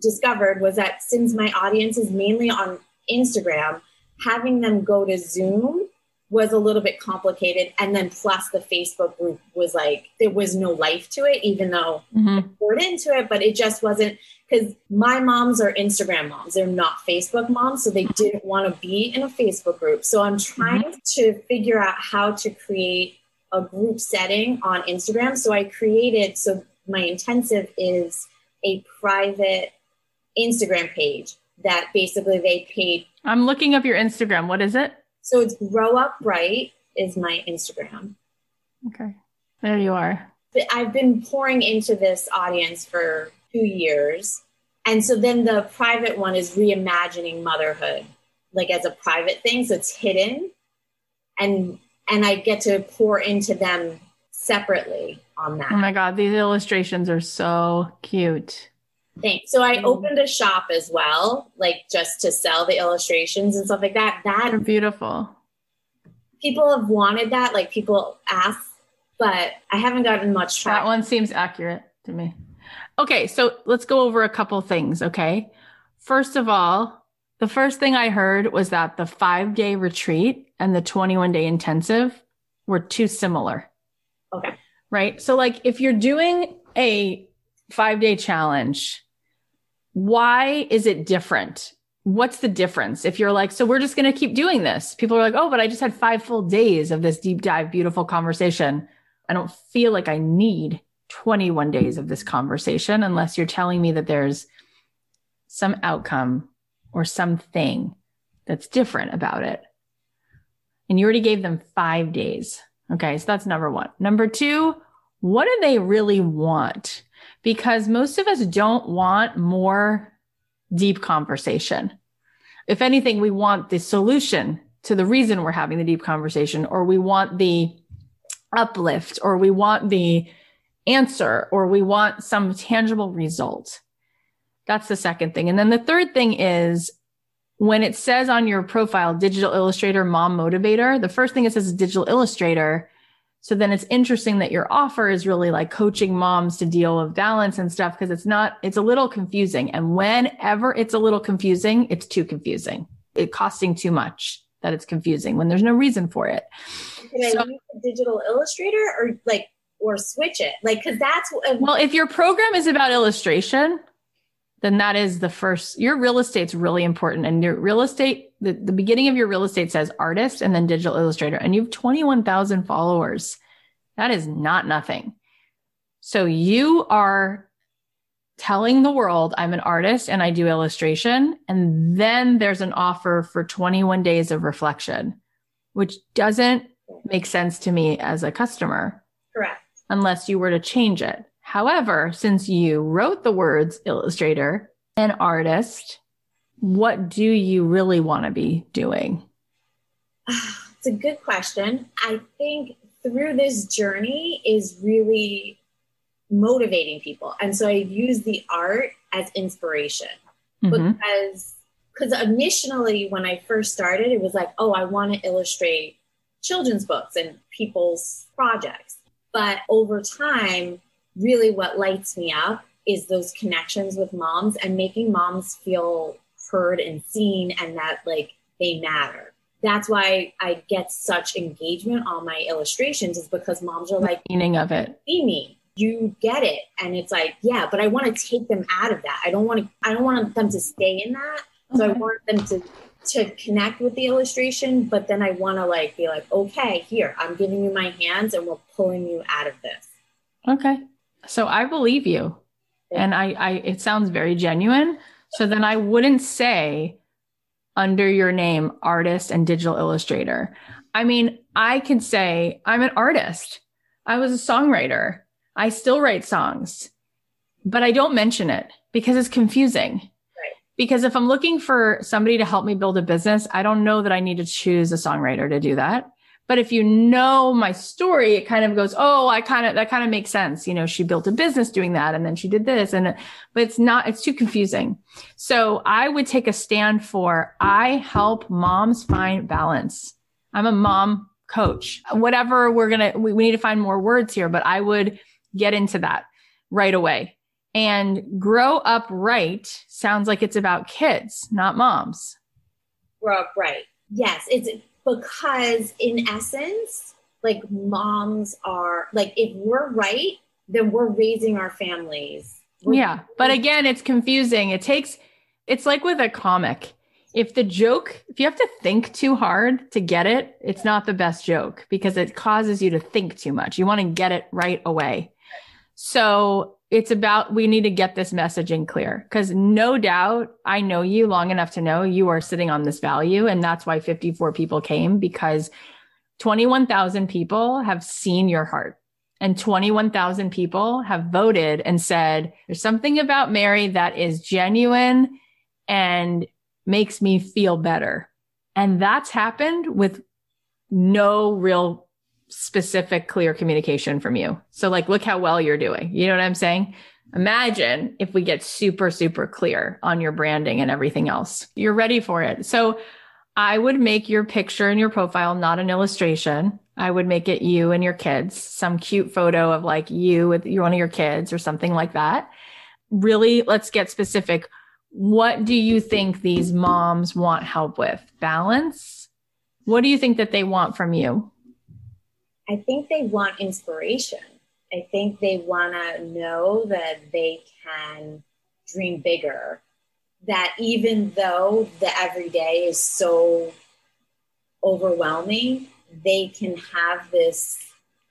Speaker 5: discovered was that since my audience is mainly on Instagram, having them go to Zoom was a little bit complicated. And then plus the Facebook group was like there was no life to it, even though mm-hmm. I poured into it, but it just wasn't because my moms are Instagram moms. They're not Facebook moms. So they didn't want to be in a Facebook group. So I'm trying mm-hmm. to figure out how to create a group setting on Instagram. So I created, so my intensive is a private Instagram page that basically they paid.
Speaker 4: I'm looking up your Instagram. What is it?
Speaker 5: So it's Grow Up Brite is my Instagram.
Speaker 4: Okay. There you are.
Speaker 5: I've been pouring into this audience for two years And so then the private one is reimagining motherhood, like as a private thing. So it's hidden. And and I get to pour into them separately on that.
Speaker 1: Oh my God, these illustrations are so cute.
Speaker 5: Thanks. So I opened a shop as well, like just to sell the illustrations and stuff like that. That
Speaker 1: They're beautiful.
Speaker 5: people have wanted that, like people ask, but I haven't gotten much
Speaker 1: That one seems accurate to me. Okay, so let's go over a couple things, okay? First of all, the first thing I heard was that the five day retreat and the 21 day intensive were too similar,
Speaker 5: Okay.
Speaker 1: right? So, like, if you're doing a five day challenge, why is it different? What's the difference? If you're like, so we're just going to keep doing this, people are like, oh, but I just had five full days of this deep dive, beautiful conversation. I don't feel like I need 21 days of this conversation unless you're telling me that there's some outcome or something that's different about it. And you already gave them five days. Okay. So that's number one. Number two, what do they really want? Because most of us don't want more deep conversation. If anything, we want the solution to the reason we're having the deep conversation, or we want the uplift, or we want the answer, or we want some tangible result. That's the second thing. And then the third thing is when it says on your profile, digital illustrator, mom motivator, the first thing it says is digital illustrator. So then it's interesting that your offer is really like coaching moms to deal with balance and stuff because it's not, it's a little confusing. And whenever it's a little confusing, it's too confusing. It costing too much that it's confusing when there's no reason for it.
Speaker 5: Can I
Speaker 1: So-
Speaker 5: use the digital illustrator or like or switch it? Like because that's
Speaker 1: Well, if your program is about illustration, then that is the first. Your real estate's really important. And your real estate, the, the beginning of your real estate says artist and then digital illustrator, and you have 21,000 followers. That is not nothing. So you are telling the world I'm an artist and I do illustration. And then there's an offer for 21 days of reflection, which doesn't make sense to me as a customer
Speaker 5: correct.
Speaker 1: unless you were to change it. However, since you wrote the words illustrator and artist, what do you really want to be doing?
Speaker 5: It's a good question. I think through this journey is really motivating people. And so I use the art as inspiration
Speaker 1: Mhm.
Speaker 5: because because initially when I first started, it was like, oh, I want to illustrate children's books and people's projects. But over time, really what lights me up is those connections with moms and making moms feel heard and seen and that like they matter. That's why I get such engagement on my illustrations is because moms are like,
Speaker 1: Meaning of it.
Speaker 5: see me you get it and it's like yeah but i want to take them out of that i don't want to i don't want them to stay in that so i want them to to connect with the illustration but then i want to like be like okay here i'm giving you my hands and we're pulling you out of this
Speaker 1: Okay. So I believe you. And I, I, it sounds very genuine. So then I wouldn't say under your name, artist and digital illustrator. I mean, I can say I'm an artist. I was a songwriter. I still write songs, but I don't mention it because it's confusing.
Speaker 5: Right.
Speaker 1: Because if I'm looking for somebody to help me build a business, I don't know that I need to choose a songwriter to do that. But if you know my story, it kind of goes, oh, I kind of, that kind of makes sense. You know, she built a business doing that and then she did this and, but it's not, it's too confusing. So I would take a stand for, I help moms find balance. I'm a mom coach, whatever we're going to, we, we need to find more words here, but I would get into that right away. And Grow Up Brite sounds like it's about kids, not moms.
Speaker 5: Grow Up Brite yes it's because in essence like moms are like if we're right then we're raising our families We're-
Speaker 1: Yeah. But again, it's confusing. It takes, it's like with a comic. If the joke, if you have to think too hard to get it, it's not the best joke because it causes you to think too much. You want to get it right away. So it's about, we need to get this messaging clear because no doubt I know you long enough to know you are sitting on this value. And that's why 54 people came because 21,000 people have seen your heart and 21,000 people have voted and said, there's something about Mary that is genuine and makes me feel better. And that's happened with no real specific, clear communication from you. So, like, look how well you're doing. You know what I'm saying? Imagine if we get super, super clear on your branding and everything else. You're ready for it. So, I would make your picture and your profile not an illustration. I would make it you and your kids, some cute photo of like you with one of your kids or something like that. Really, let's get specific. What do you think these moms want help with? Balance? What do you think that they want from you?
Speaker 5: I think they want inspiration. I think they want to know that they can dream bigger. That even though the everyday is so overwhelming, they can have this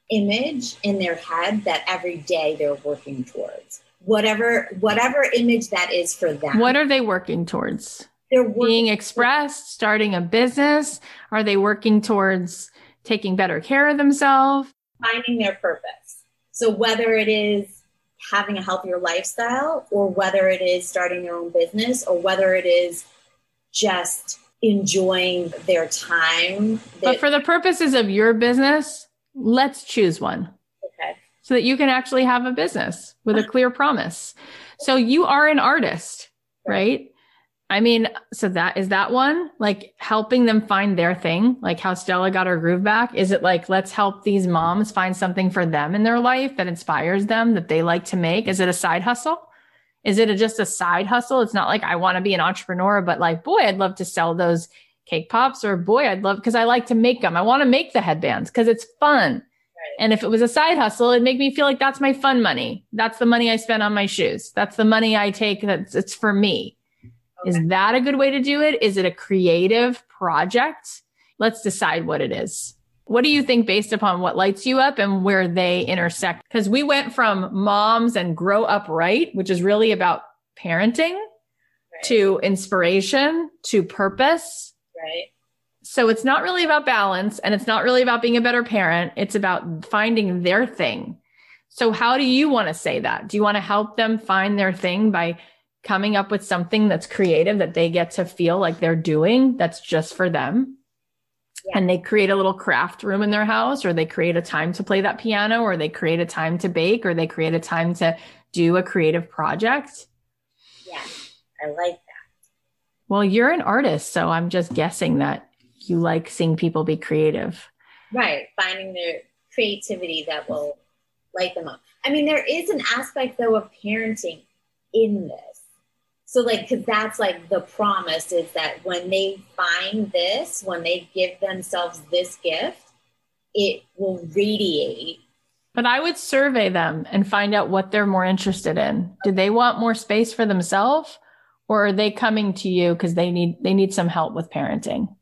Speaker 5: image in their head that every day they're working towards whatever whatever image that is for them
Speaker 1: what are they working towards
Speaker 5: they're working
Speaker 1: being expressed starting a business are they working towards taking better care of themselves
Speaker 5: finding their purpose so whether it is having a healthier lifestyle or whether it is starting their own business or whether it is just enjoying their time.
Speaker 1: But for the purposes of your business, let's choose one.
Speaker 5: Okay.
Speaker 1: So that you can actually have a business with a clear promise. So you are an artist, right? I mean, so that is that one like helping them find their thing, like how Stella got her groove back. Is it like, let's help these moms find something for them in their life that inspires them that they like to make? Is it a side hustle? Is it a, just a side hustle? It's not like I want to be an entrepreneur, but like, boy, I'd love to sell those cake pops or boy, I'd love because I like to make them. I want to make the headbands because it's fun. Right. And if it was a side hustle, it'd make me feel like that's my fun money. That's the money I spend on my shoes. That's the money I take that's it's for me. Okay. Is that a good way to do it? Is it a creative project? Let's decide what it is. What do you think based upon what lights you up and where they intersect? Because we went from moms and Grow Up Brite, which is really about parenting, right. to inspiration, to purpose.
Speaker 5: Right.
Speaker 1: So it's not really about balance and it's not really about being a better parent. It's about finding their thing. So how do you want to say that? Do you want to help them find their thing by coming up with something that's creative that they get to feel like they're doing that's just for them? yeah. and they create a little craft room in their house or they create a time to play that piano or they create a time to bake or they create a time to do a creative project.
Speaker 5: Yeah, I like that.
Speaker 1: Well, you're an artist, so I'm just guessing that you like seeing people be creative.
Speaker 5: Right, finding their creativity that will light them up. I mean, there is an aspect though of parenting in this so like because that's like the promise is that when they find this when they give themselves this gift it will radiate.
Speaker 1: But i would survey them and find out what they're more interested in. Do they want more space for themselves or are they coming to you because they need they need some help with parenting?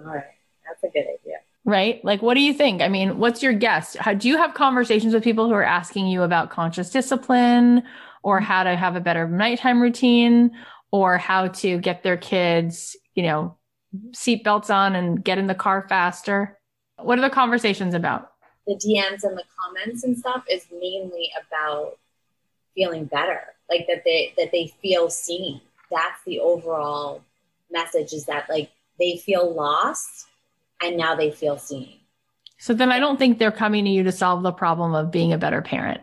Speaker 5: All right. That's a good idea.
Speaker 1: Right? Like what do you think? I mean what's your guess? How, do you have conversations with people who are asking you about conscious discipline or how to have a better nighttime routine or how to get their kids, you know, seatbelts on and get in the car faster? What are the conversations about?
Speaker 5: The DMs and the comments and stuff is mainly about feeling better, like that they that they feel seen. That's the overall message is that like they feel lost and now they feel seen.
Speaker 1: So then I don't think they're coming to you to solve the problem of being a better parent.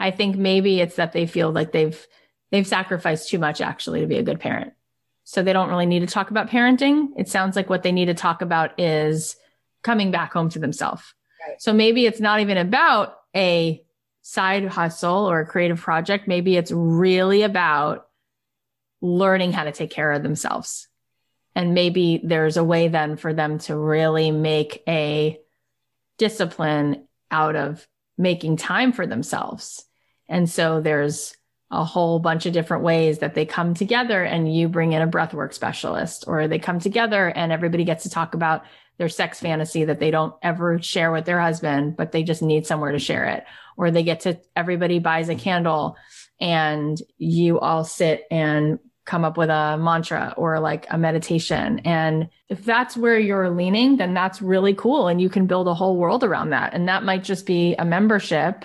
Speaker 1: I think maybe it's that they feel like they've they've sacrificed too much actually to be a good parent. So they don't really need to talk about parenting. It sounds like what they need to talk about is coming back home to themselves. Right. So maybe it's not even about a side hustle or a creative project. Maybe it's really about learning how to take care of themselves. And maybe there's a way then for them to really make a discipline out of making time for themselves. And so there's a whole bunch of different ways that they come together and you bring in a breathwork specialist or they come together and everybody gets to talk about their sex fantasy that they don't ever share with their husband, but they just need somewhere to share it. Or they get to, everybody buys a candle and you all sit and come up with a mantra or like a meditation. And if that's where you're leaning, then that's really cool. And you can build a whole world around that. And that might just be a membership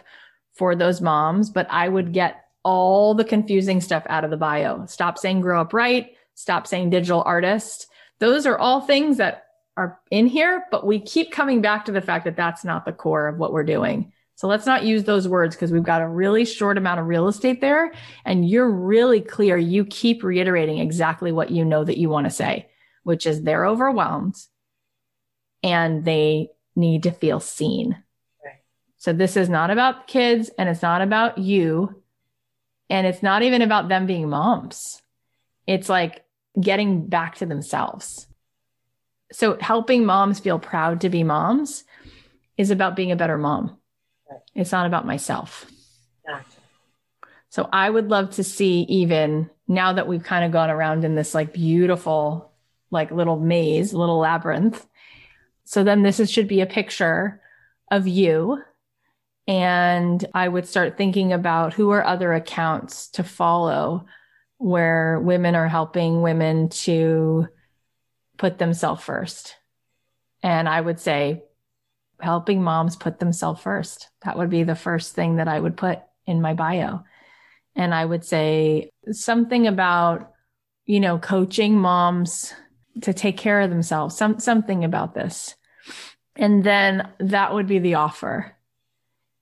Speaker 1: for those moms, but I would get all the confusing stuff out of the bio. Stop saying Grow Up Brite. Stop saying digital artist. Those are all things that are in here, but we keep coming back to the fact that that's not the core of what we're doing. So let's not use those words because we've got a really short amount of real estate there and you're really clear. You keep reiterating exactly what you know that you want to say, which is they're overwhelmed and they need to feel seen. So this is not about kids and it's not about you. And it's not even about them being moms. It's like getting back to themselves. So helping moms feel proud to be moms is about being a better mom it's not about myself. Gotcha. So I would love to see even now that we've kind of gone around in this like beautiful, like little maze, little labyrinth. So then this is, should be a picture of you. And I would start thinking about who are other accounts to follow where women are helping women to put themselves first. And I would say helping moms put themselves first. That would be the first thing that I would put in my bio. And I would say something about, you know, coaching moms to take care of themselves, some, something about this. And then that would be the offer.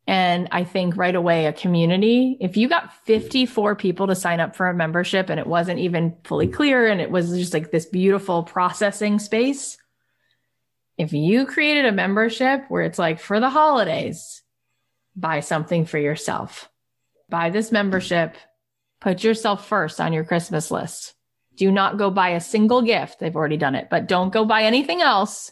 Speaker 1: And I think right away, a community, if you got 54 people to sign up for a membership and it wasn't even fully clear and it was just like this beautiful processing space, if you created a membership where it's like for the holidays, buy something for yourself. Buy this membership, put yourself first on your Christmas list. Do not go buy a single gift. They've already done it, but don't go buy anything else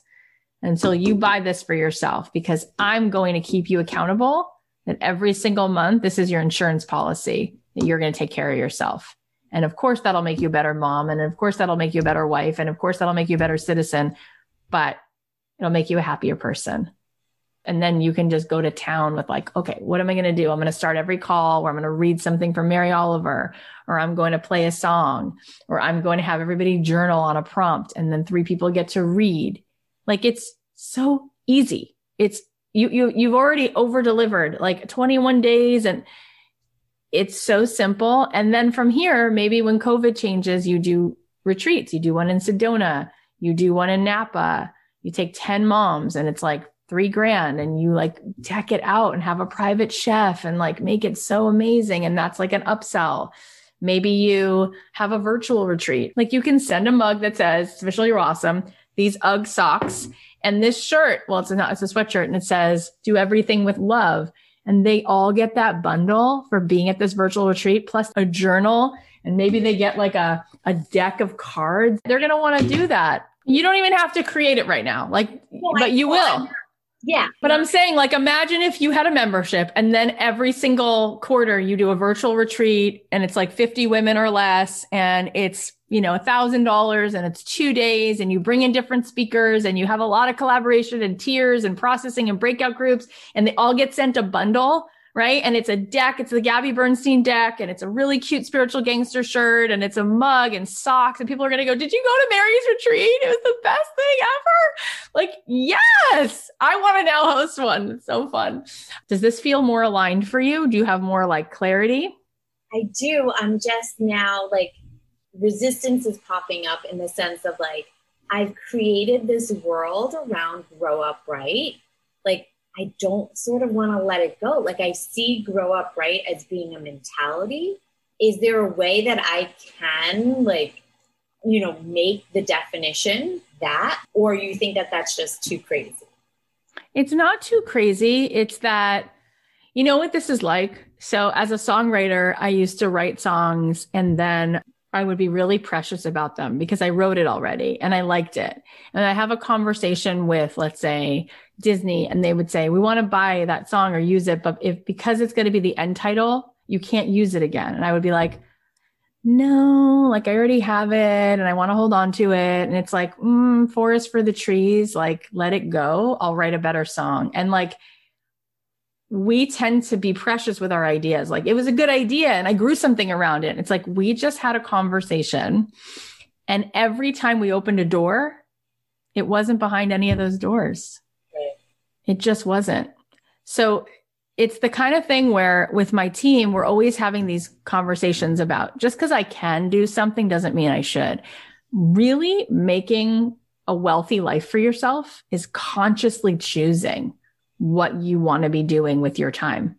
Speaker 1: until you buy this for yourself because I'm going to keep you accountable that every single month, this is your insurance policy that you're going to take care of yourself. And of course, that'll make you a better mom. And of course, that'll make you a better wife. And of course, that'll make you a better citizen. But It'll make you a happier person. And then you can just go to town with like, okay, what am I going to do? I'm going to start every call where I'm going to read something from Mary Oliver, or I'm going to play a song, or I'm going to have everybody journal on a prompt. And then three people get to read. Like it's so easy. It's you, you, you've already over delivered like 21 days and it's so simple. And then from here, maybe when COVID changes, you do retreats. You do one in Sedona, you do one in Napa, you take 10 moms and it's like three grand and you like deck it out and have a private chef and like make it so amazing. And that's like an upsell. Maybe you have a virtual retreat. Like you can send a mug that says, officially you're awesome. These UGG socks and this shirt. Well, it's not, it's a sweatshirt and it says, do everything with love. And they all get that bundle for being at this virtual retreat plus a journal. And maybe they get like a, a deck of cards. They're going to want to do that you don't even have to create it right now. Like, well, but you will.
Speaker 5: Yeah.
Speaker 1: But I'm saying, like, imagine if you had a membership and then every single quarter you do a virtual retreat and it's like 50 women or less and it's, you know, a thousand dollars and it's two days and you bring in different speakers and you have a lot of collaboration and tiers and processing and breakout groups and they all get sent a bundle right? And it's a deck. It's the Gabby Bernstein deck, and it's a really cute spiritual gangster shirt, and it's a mug and socks. And people are going to go, Did you go to Mary's retreat? It was the best thing ever. Like, yes, I want to now host one. It's so fun. Does this feel more aligned for you? Do you have more like clarity?
Speaker 5: I do. I'm just now like resistance is popping up in the sense of like, I've created this world around Grow Up Brite. Like I don't sort of want to let it go. Like I see Grow Up Brite as being a mentality. Is there a way that I can like, you know, make the definition that, or you think that that's just too crazy?
Speaker 1: It's not too crazy. It's that, you know what this is like? So as a songwriter, I used to write songs and then I would be really precious about them because I wrote it already and I liked it. And I have a conversation with, let's say, Disney, and they would say, We want to buy that song or use it, but if because it's going to be the end title, you can't use it again. And I would be like, No, like I already have it and I want to hold on to it. And it's like, mm, Forest for the Trees, like let it go. I'll write a better song. And like, we tend to be precious with our ideas. Like it was a good idea and I grew something around it. It's like we just had a conversation. And every time we opened a door, it wasn't behind any of those doors. It just wasn't. So it's the kind of thing where with my team, we're always having these conversations about just because I can do something doesn't mean I should. Really making a wealthy life for yourself is consciously choosing what you want to be doing with your time.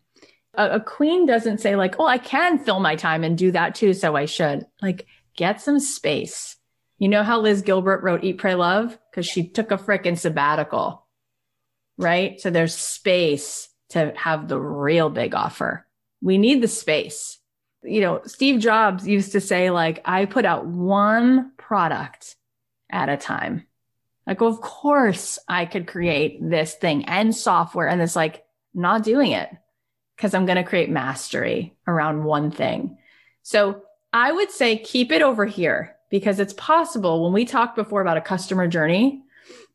Speaker 1: A, a, queen doesn't say like, "Oh, I can fill my time and do that too, so I should." Like, get some space. You know how Liz Gilbert wrote Eat Pray Love because she took a freaking sabbatical. Right? So there's space to have the real big offer. We need the space. You know, Steve Jobs used to say like, "I put out one product at a time." Like, of course I could create this thing and software. And it's like, not doing it because I'm going to create mastery around one thing. So I would say keep it over here because it's possible when we talked before about a customer journey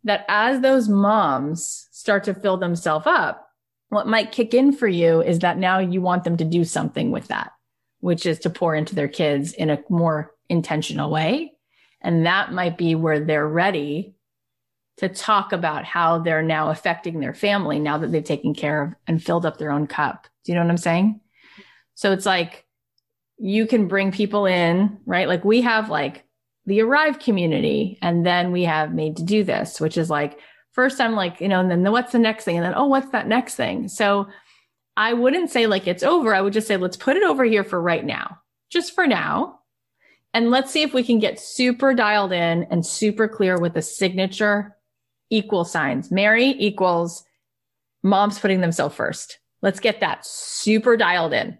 Speaker 1: that as those moms start to fill themselves up, what might kick in for you is that now you want them to do something with that, which is to pour into their kids in a more intentional way. And that might be where they're ready to talk about how they're now affecting their family now that they've taken care of and filled up their own cup. Do you know what I'm saying? So it's like you can bring people in, right? Like we have like the arrive community and then we have made to do this, which is like first I'm like, you know, and then the, what's the next thing? And then, oh, what's that next thing? So I wouldn't say like it's over. I would just say, let's put it over here for right now, just for now. And let's see if we can get super dialed in and super clear with a signature equal signs. Mary equals mom's putting themselves first. Let's get that super dialed in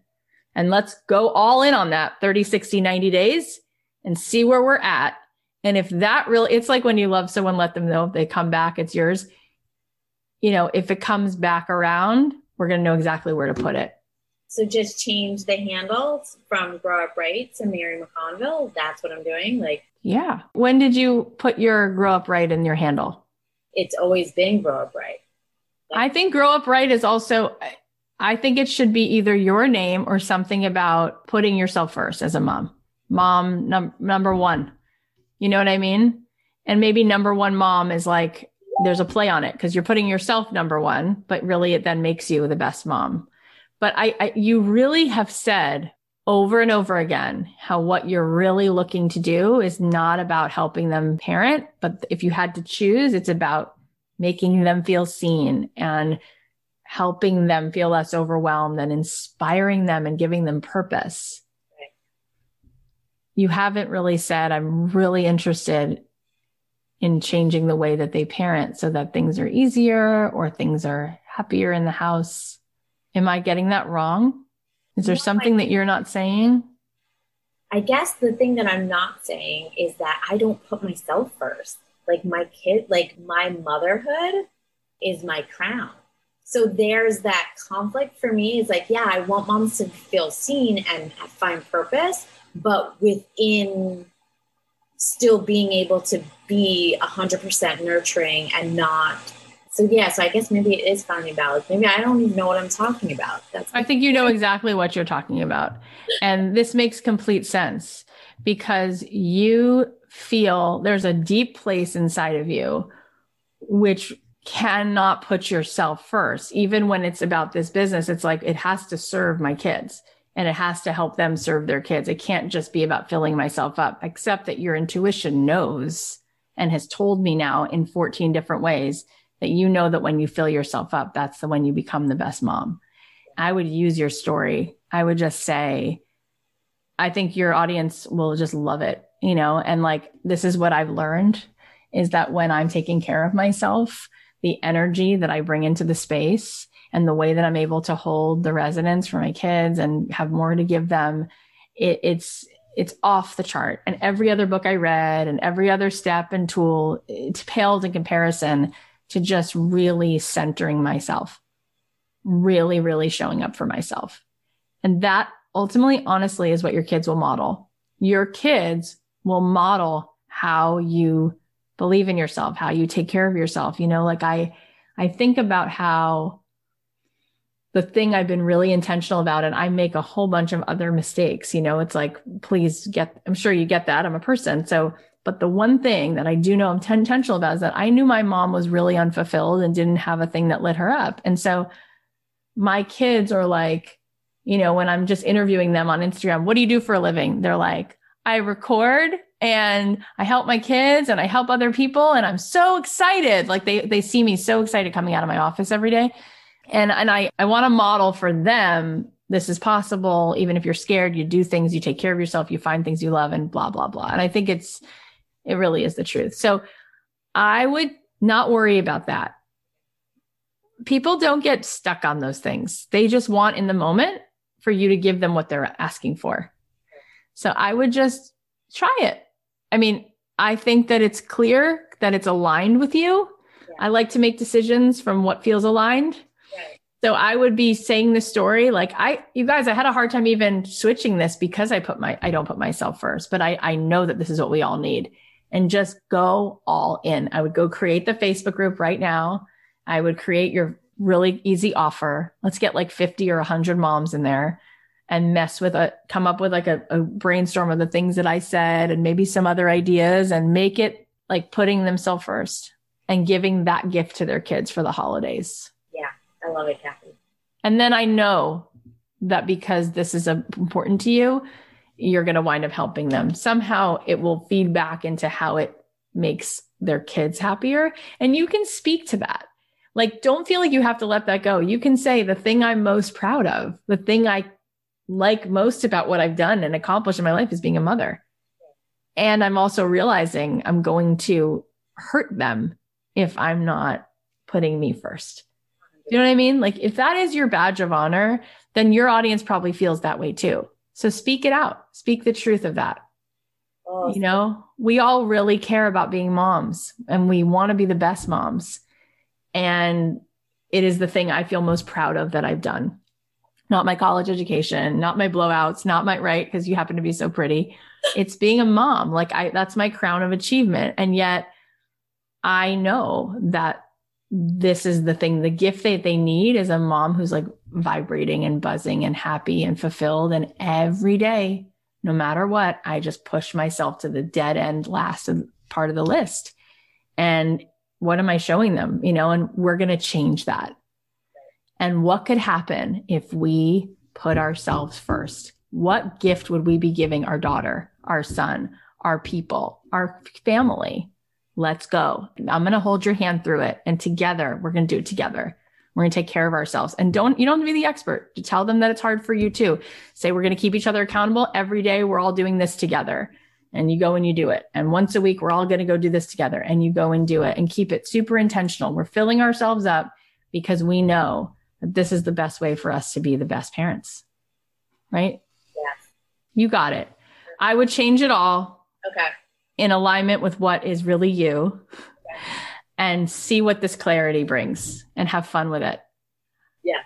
Speaker 1: and let's go all in on that 30, 60, 90 days and see where we're at. And if that really, it's like when you love someone, let them know if they come back, it's yours. You know, if it comes back around, we're going to know exactly where to put it.
Speaker 5: So just change the handles from Grow Up Brite to Mary McConville. That's what I'm doing. Like,
Speaker 1: yeah. When did you put your Grow Up Brite in your handle?
Speaker 5: It's always been Grow Up Brite.
Speaker 1: Like, I think Grow Up Brite is also, I think it should be either your name or something about putting yourself first as a mom. Mom num- number one. You know what I mean? And maybe number one mom is like, there's a play on it because you're putting yourself number one, but really it then makes you the best mom. But I, I, you really have said over and over again how what you're really looking to do is not about helping them parent, but if you had to choose, it's about making them feel seen and helping them feel less overwhelmed and inspiring them and giving them purpose. You haven't really said, I'm really interested in changing the way that they parent so that things are easier or things are happier in the house. Am I getting that wrong? Is there something that you're not saying?
Speaker 5: I guess the thing that I'm not saying is that I don't put myself first. Like my kid, like my motherhood is my crown. So there's that conflict for me is like, yeah, I want moms to feel seen and find purpose, but within still being able to be 100% nurturing and not so yeah, so I guess maybe it is founding balance. Maybe I don't even know what I'm talking about.
Speaker 1: That's I think you know exactly what you're talking about. And this makes complete sense because you feel there's a deep place inside of you which cannot put yourself first. Even when it's about this business, it's like it has to serve my kids and it has to help them serve their kids. It can't just be about filling myself up, except that your intuition knows and has told me now in 14 different ways that you know that when you fill yourself up, that's the when you become the best mom. I would use your story. I would just say, I think your audience will just love it, you know, and like, this is what I've learned is that when I'm taking care of myself, the energy that I bring into the space and the way that I'm able to hold the residents for my kids and have more to give them, it, it's, it's off the chart. And every other book I read and every other step and tool, it pales in comparison to just really centering myself, really, really showing up for myself. And that ultimately, honestly, is what your kids will model. Your kids will model how you believe in yourself, how you take care of yourself. You know, like I, I think about how the thing I've been really intentional about. And I make a whole bunch of other mistakes. You know, it's like, please get, I'm sure you get that. I'm a person. So, but the one thing that I do know I'm intentional about is that I knew my mom was really unfulfilled and didn't have a thing that lit her up. And so my kids are like, you know, when I'm just interviewing them on Instagram, what do you do for a living? They're like, I record and I help my kids and I help other people and I'm so excited. Like they they see me so excited coming out of my office every day. And and I I want to model for them this is possible even if you're scared you do things you take care of yourself you find things you love and blah blah blah. And I think it's it really is the truth. So I would not worry about that. People don't get stuck on those things. They just want in the moment for you to give them what they're asking for. So I would just try it. I mean, I think that it's clear that it's aligned with you. Yeah. I like to make decisions from what feels aligned. Right. So I would be saying the story like I you guys I had a hard time even switching this because I put my I don't put myself first, but I I know that this is what we all need and just go all in. I would go create the Facebook group right now. I would create your really easy offer. Let's get like 50 or 100 moms in there and mess with a come up with like a, a, brainstorm of the things that I said and maybe some other ideas and make it like putting themselves first and giving that gift to their kids for the holidays.
Speaker 5: Yeah, I love it, Cathy.
Speaker 1: And then I know that because this is important to you, you're going to wind up helping them. Somehow it will feed back into how it makes their kids happier. And you can speak to that. Like, don't feel like you have to let that go. You can say the thing I'm most proud of, the thing I like most about what I've done and accomplished in my life is being a mother. And I'm also realizing I'm going to hurt them if I'm not putting me first. You know what I mean? Like if that is your badge of honor, then your audience probably feels that way too. So speak it out. Speak the truth of that. Oh, you know, we all really care about being moms and we want to be the best moms. And it is the thing I feel most proud of that I've done not my college education, not my blowouts, not my right because you happen to be so pretty. It's being a mom. Like I that's my crown of achievement. And yet I know that this is the thing, the gift that they need is a mom who's like vibrating and buzzing and happy and fulfilled. And every day, no matter what, I just push myself to the dead end last part of the list. And what am I showing them? You know, and we're going to change that. And what could happen if we put ourselves first? What gift would we be giving our daughter, our son, our people, our family? Let's go. I'm going to hold your hand through it. And together, we're going to do it together. We're going to take care of ourselves. And don't, you don't have to be the expert to tell them that it's hard for you too. Say, we're going to keep each other accountable every day. We're all doing this together. And you go and you do it. And once a week, we're all going to go do this together and you go and do it and keep it super intentional. We're filling ourselves up because we know that this is the best way for us to be the best parents. Right?
Speaker 5: Yes.
Speaker 1: You got it. I would change it all.
Speaker 5: Okay.
Speaker 1: In alignment with what is really you okay. and see what this clarity brings and have fun with it.
Speaker 5: Yeah.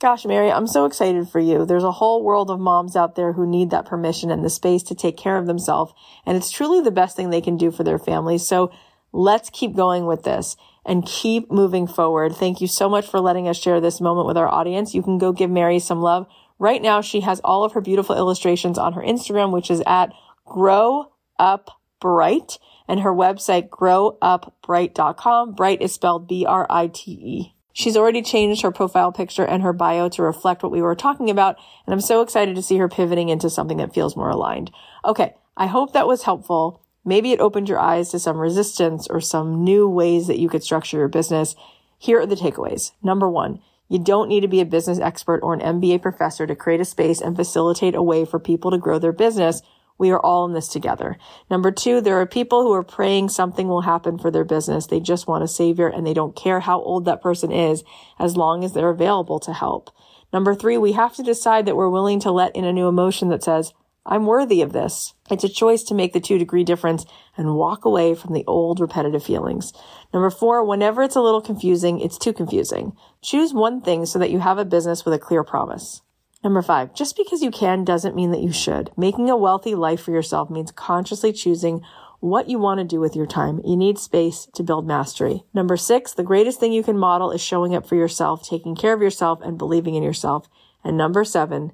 Speaker 2: Gosh, Mary, I'm so excited for you. There's a whole world of moms out there who need that permission and the space to take care of themselves. And it's truly the best thing they can do for their families. So let's keep going with this and keep moving forward. Thank you so much for letting us share this moment with our audience. You can go give Mary some love. Right now, she has all of her beautiful illustrations on her Instagram, which is at grow up bright and her website growupbrite.com. Bright is spelled B-R-I-T-E. She's already changed her profile picture and her bio to reflect what we were talking about. And I'm so excited to see her pivoting into something that feels more aligned. Okay. I hope that was helpful. Maybe it opened your eyes to some resistance or some new ways that you could structure your business. Here are the takeaways. Number one, you don't need to be a business expert or an MBA professor to create a space and facilitate a way for people to grow their business. We are all in this together. Number two, there are people who are praying something will happen for their business. They just want a savior and they don't care how old that person is as long as they're available to help. Number three, we have to decide that we're willing to let in a new emotion that says, I'm worthy of this. It's a choice to make the two degree difference and walk away from the old repetitive feelings. Number four, whenever it's a little confusing, it's too confusing. Choose one thing so that you have a business with a clear promise. Number five, just because you can doesn't mean that you should. Making a wealthy life for yourself means consciously choosing
Speaker 1: what you want to do with your time. You need space to build mastery. Number six, the greatest thing you can model is showing up for yourself, taking care of yourself and believing in yourself. And number seven,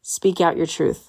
Speaker 1: speak out your truth.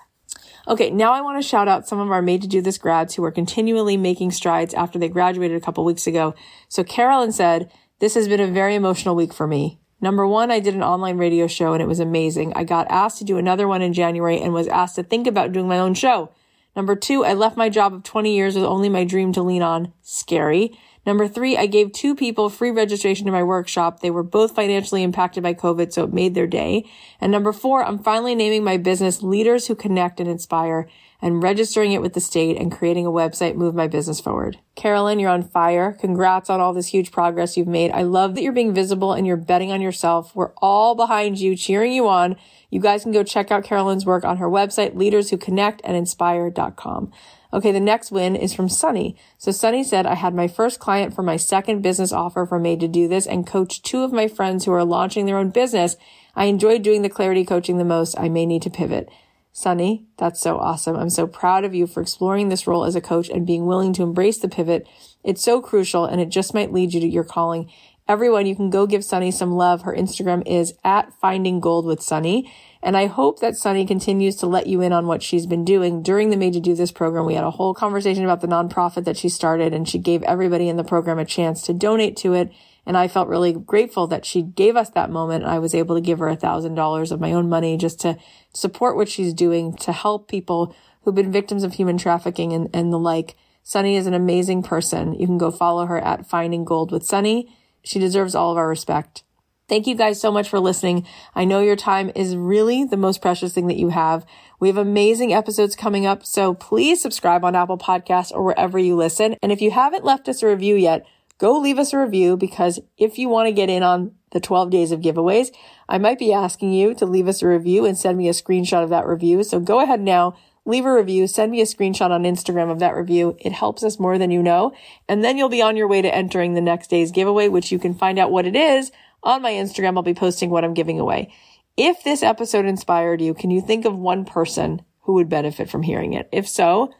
Speaker 1: Okay, now I want to shout out some of our made to do this grads who are continually making strides after they graduated a couple weeks ago. So Carolyn said, this has been a very emotional week for me. Number one, I did an online radio show and it was amazing. I got asked to do another one in January and was asked to think about doing my own show. Number two, I left my job of 20 years with only my dream to lean on. Scary. Number three, I gave two people free registration to my workshop. They were both financially impacted by COVID, so it made their day. And number four, I'm finally naming my business Leaders Who Connect and Inspire and registering it with the state and creating a website move my business forward. Carolyn, you're on fire. Congrats on all this huge progress you've made. I love that you're being visible and you're betting on yourself. We're all behind you, cheering you on. You guys can go check out Carolyn's work on her website, leaderswhoconnectandinspire.com. Okay, the next win is from Sunny. So Sunny said, I had my first client for my second business offer for Made to Do This and coached two of my friends who are launching their own business. I enjoyed doing the clarity coaching the most. I may need to pivot. Sunny, that's so awesome. I'm so proud of you for exploring this role as a coach and being willing to embrace the pivot. It's so crucial and it just might lead you to your calling. Everyone, you can go give Sunny some love. Her Instagram is at finding gold with Sunny. And I hope that Sunny continues to let you in on what she's been doing during the Made to Do This program. We had a whole conversation about the nonprofit that she started and she gave everybody in the program a chance to donate to it. And I felt really grateful that she gave us that moment. I was able to give her a thousand dollars of my own money just to support what she's doing to help people who've been victims of human trafficking and, and the like. Sunny is an amazing person. You can go follow her at Finding Gold with Sunny. She deserves all of our respect. Thank you guys so much for listening. I know your time is really the most precious thing that you have. We have amazing episodes coming up, so please subscribe on Apple Podcasts or wherever you listen. And if you haven't left us a review yet, go leave us a review because if you want to get in on the 12 days of giveaways, I might be asking you to leave us a review and send me a screenshot of that review. So go ahead now, leave a review, send me a screenshot on Instagram of that review. It helps us more than you know. And then you'll be on your way to entering the next day's giveaway, which you can find out what it is on my Instagram. I'll be posting what I'm giving away. If this episode inspired you, can you think of one person who would benefit from hearing it? If so,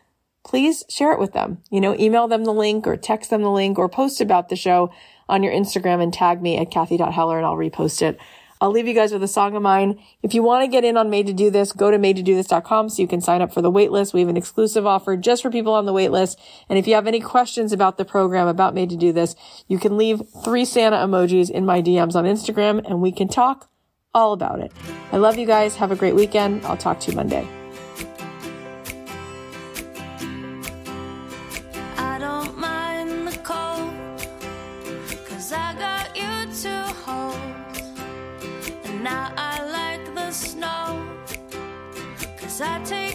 Speaker 1: please share it with them. You know, email them the link or text them the link or post about the show on your Instagram and tag me at Cathy.Heller and I'll repost it. I'll leave you guys with a song of mine. If you want to get in on Made to Do This, go to made to do madetodothis.com so you can sign up for the waitlist. We have an exclusive offer just for people on the waitlist. And if you have any questions about the program, about Made to Do This, you can leave three Santa emojis in my DMs on Instagram and we can talk all about it. I love you guys. Have a great weekend. I'll talk to you Monday.
Speaker 6: I take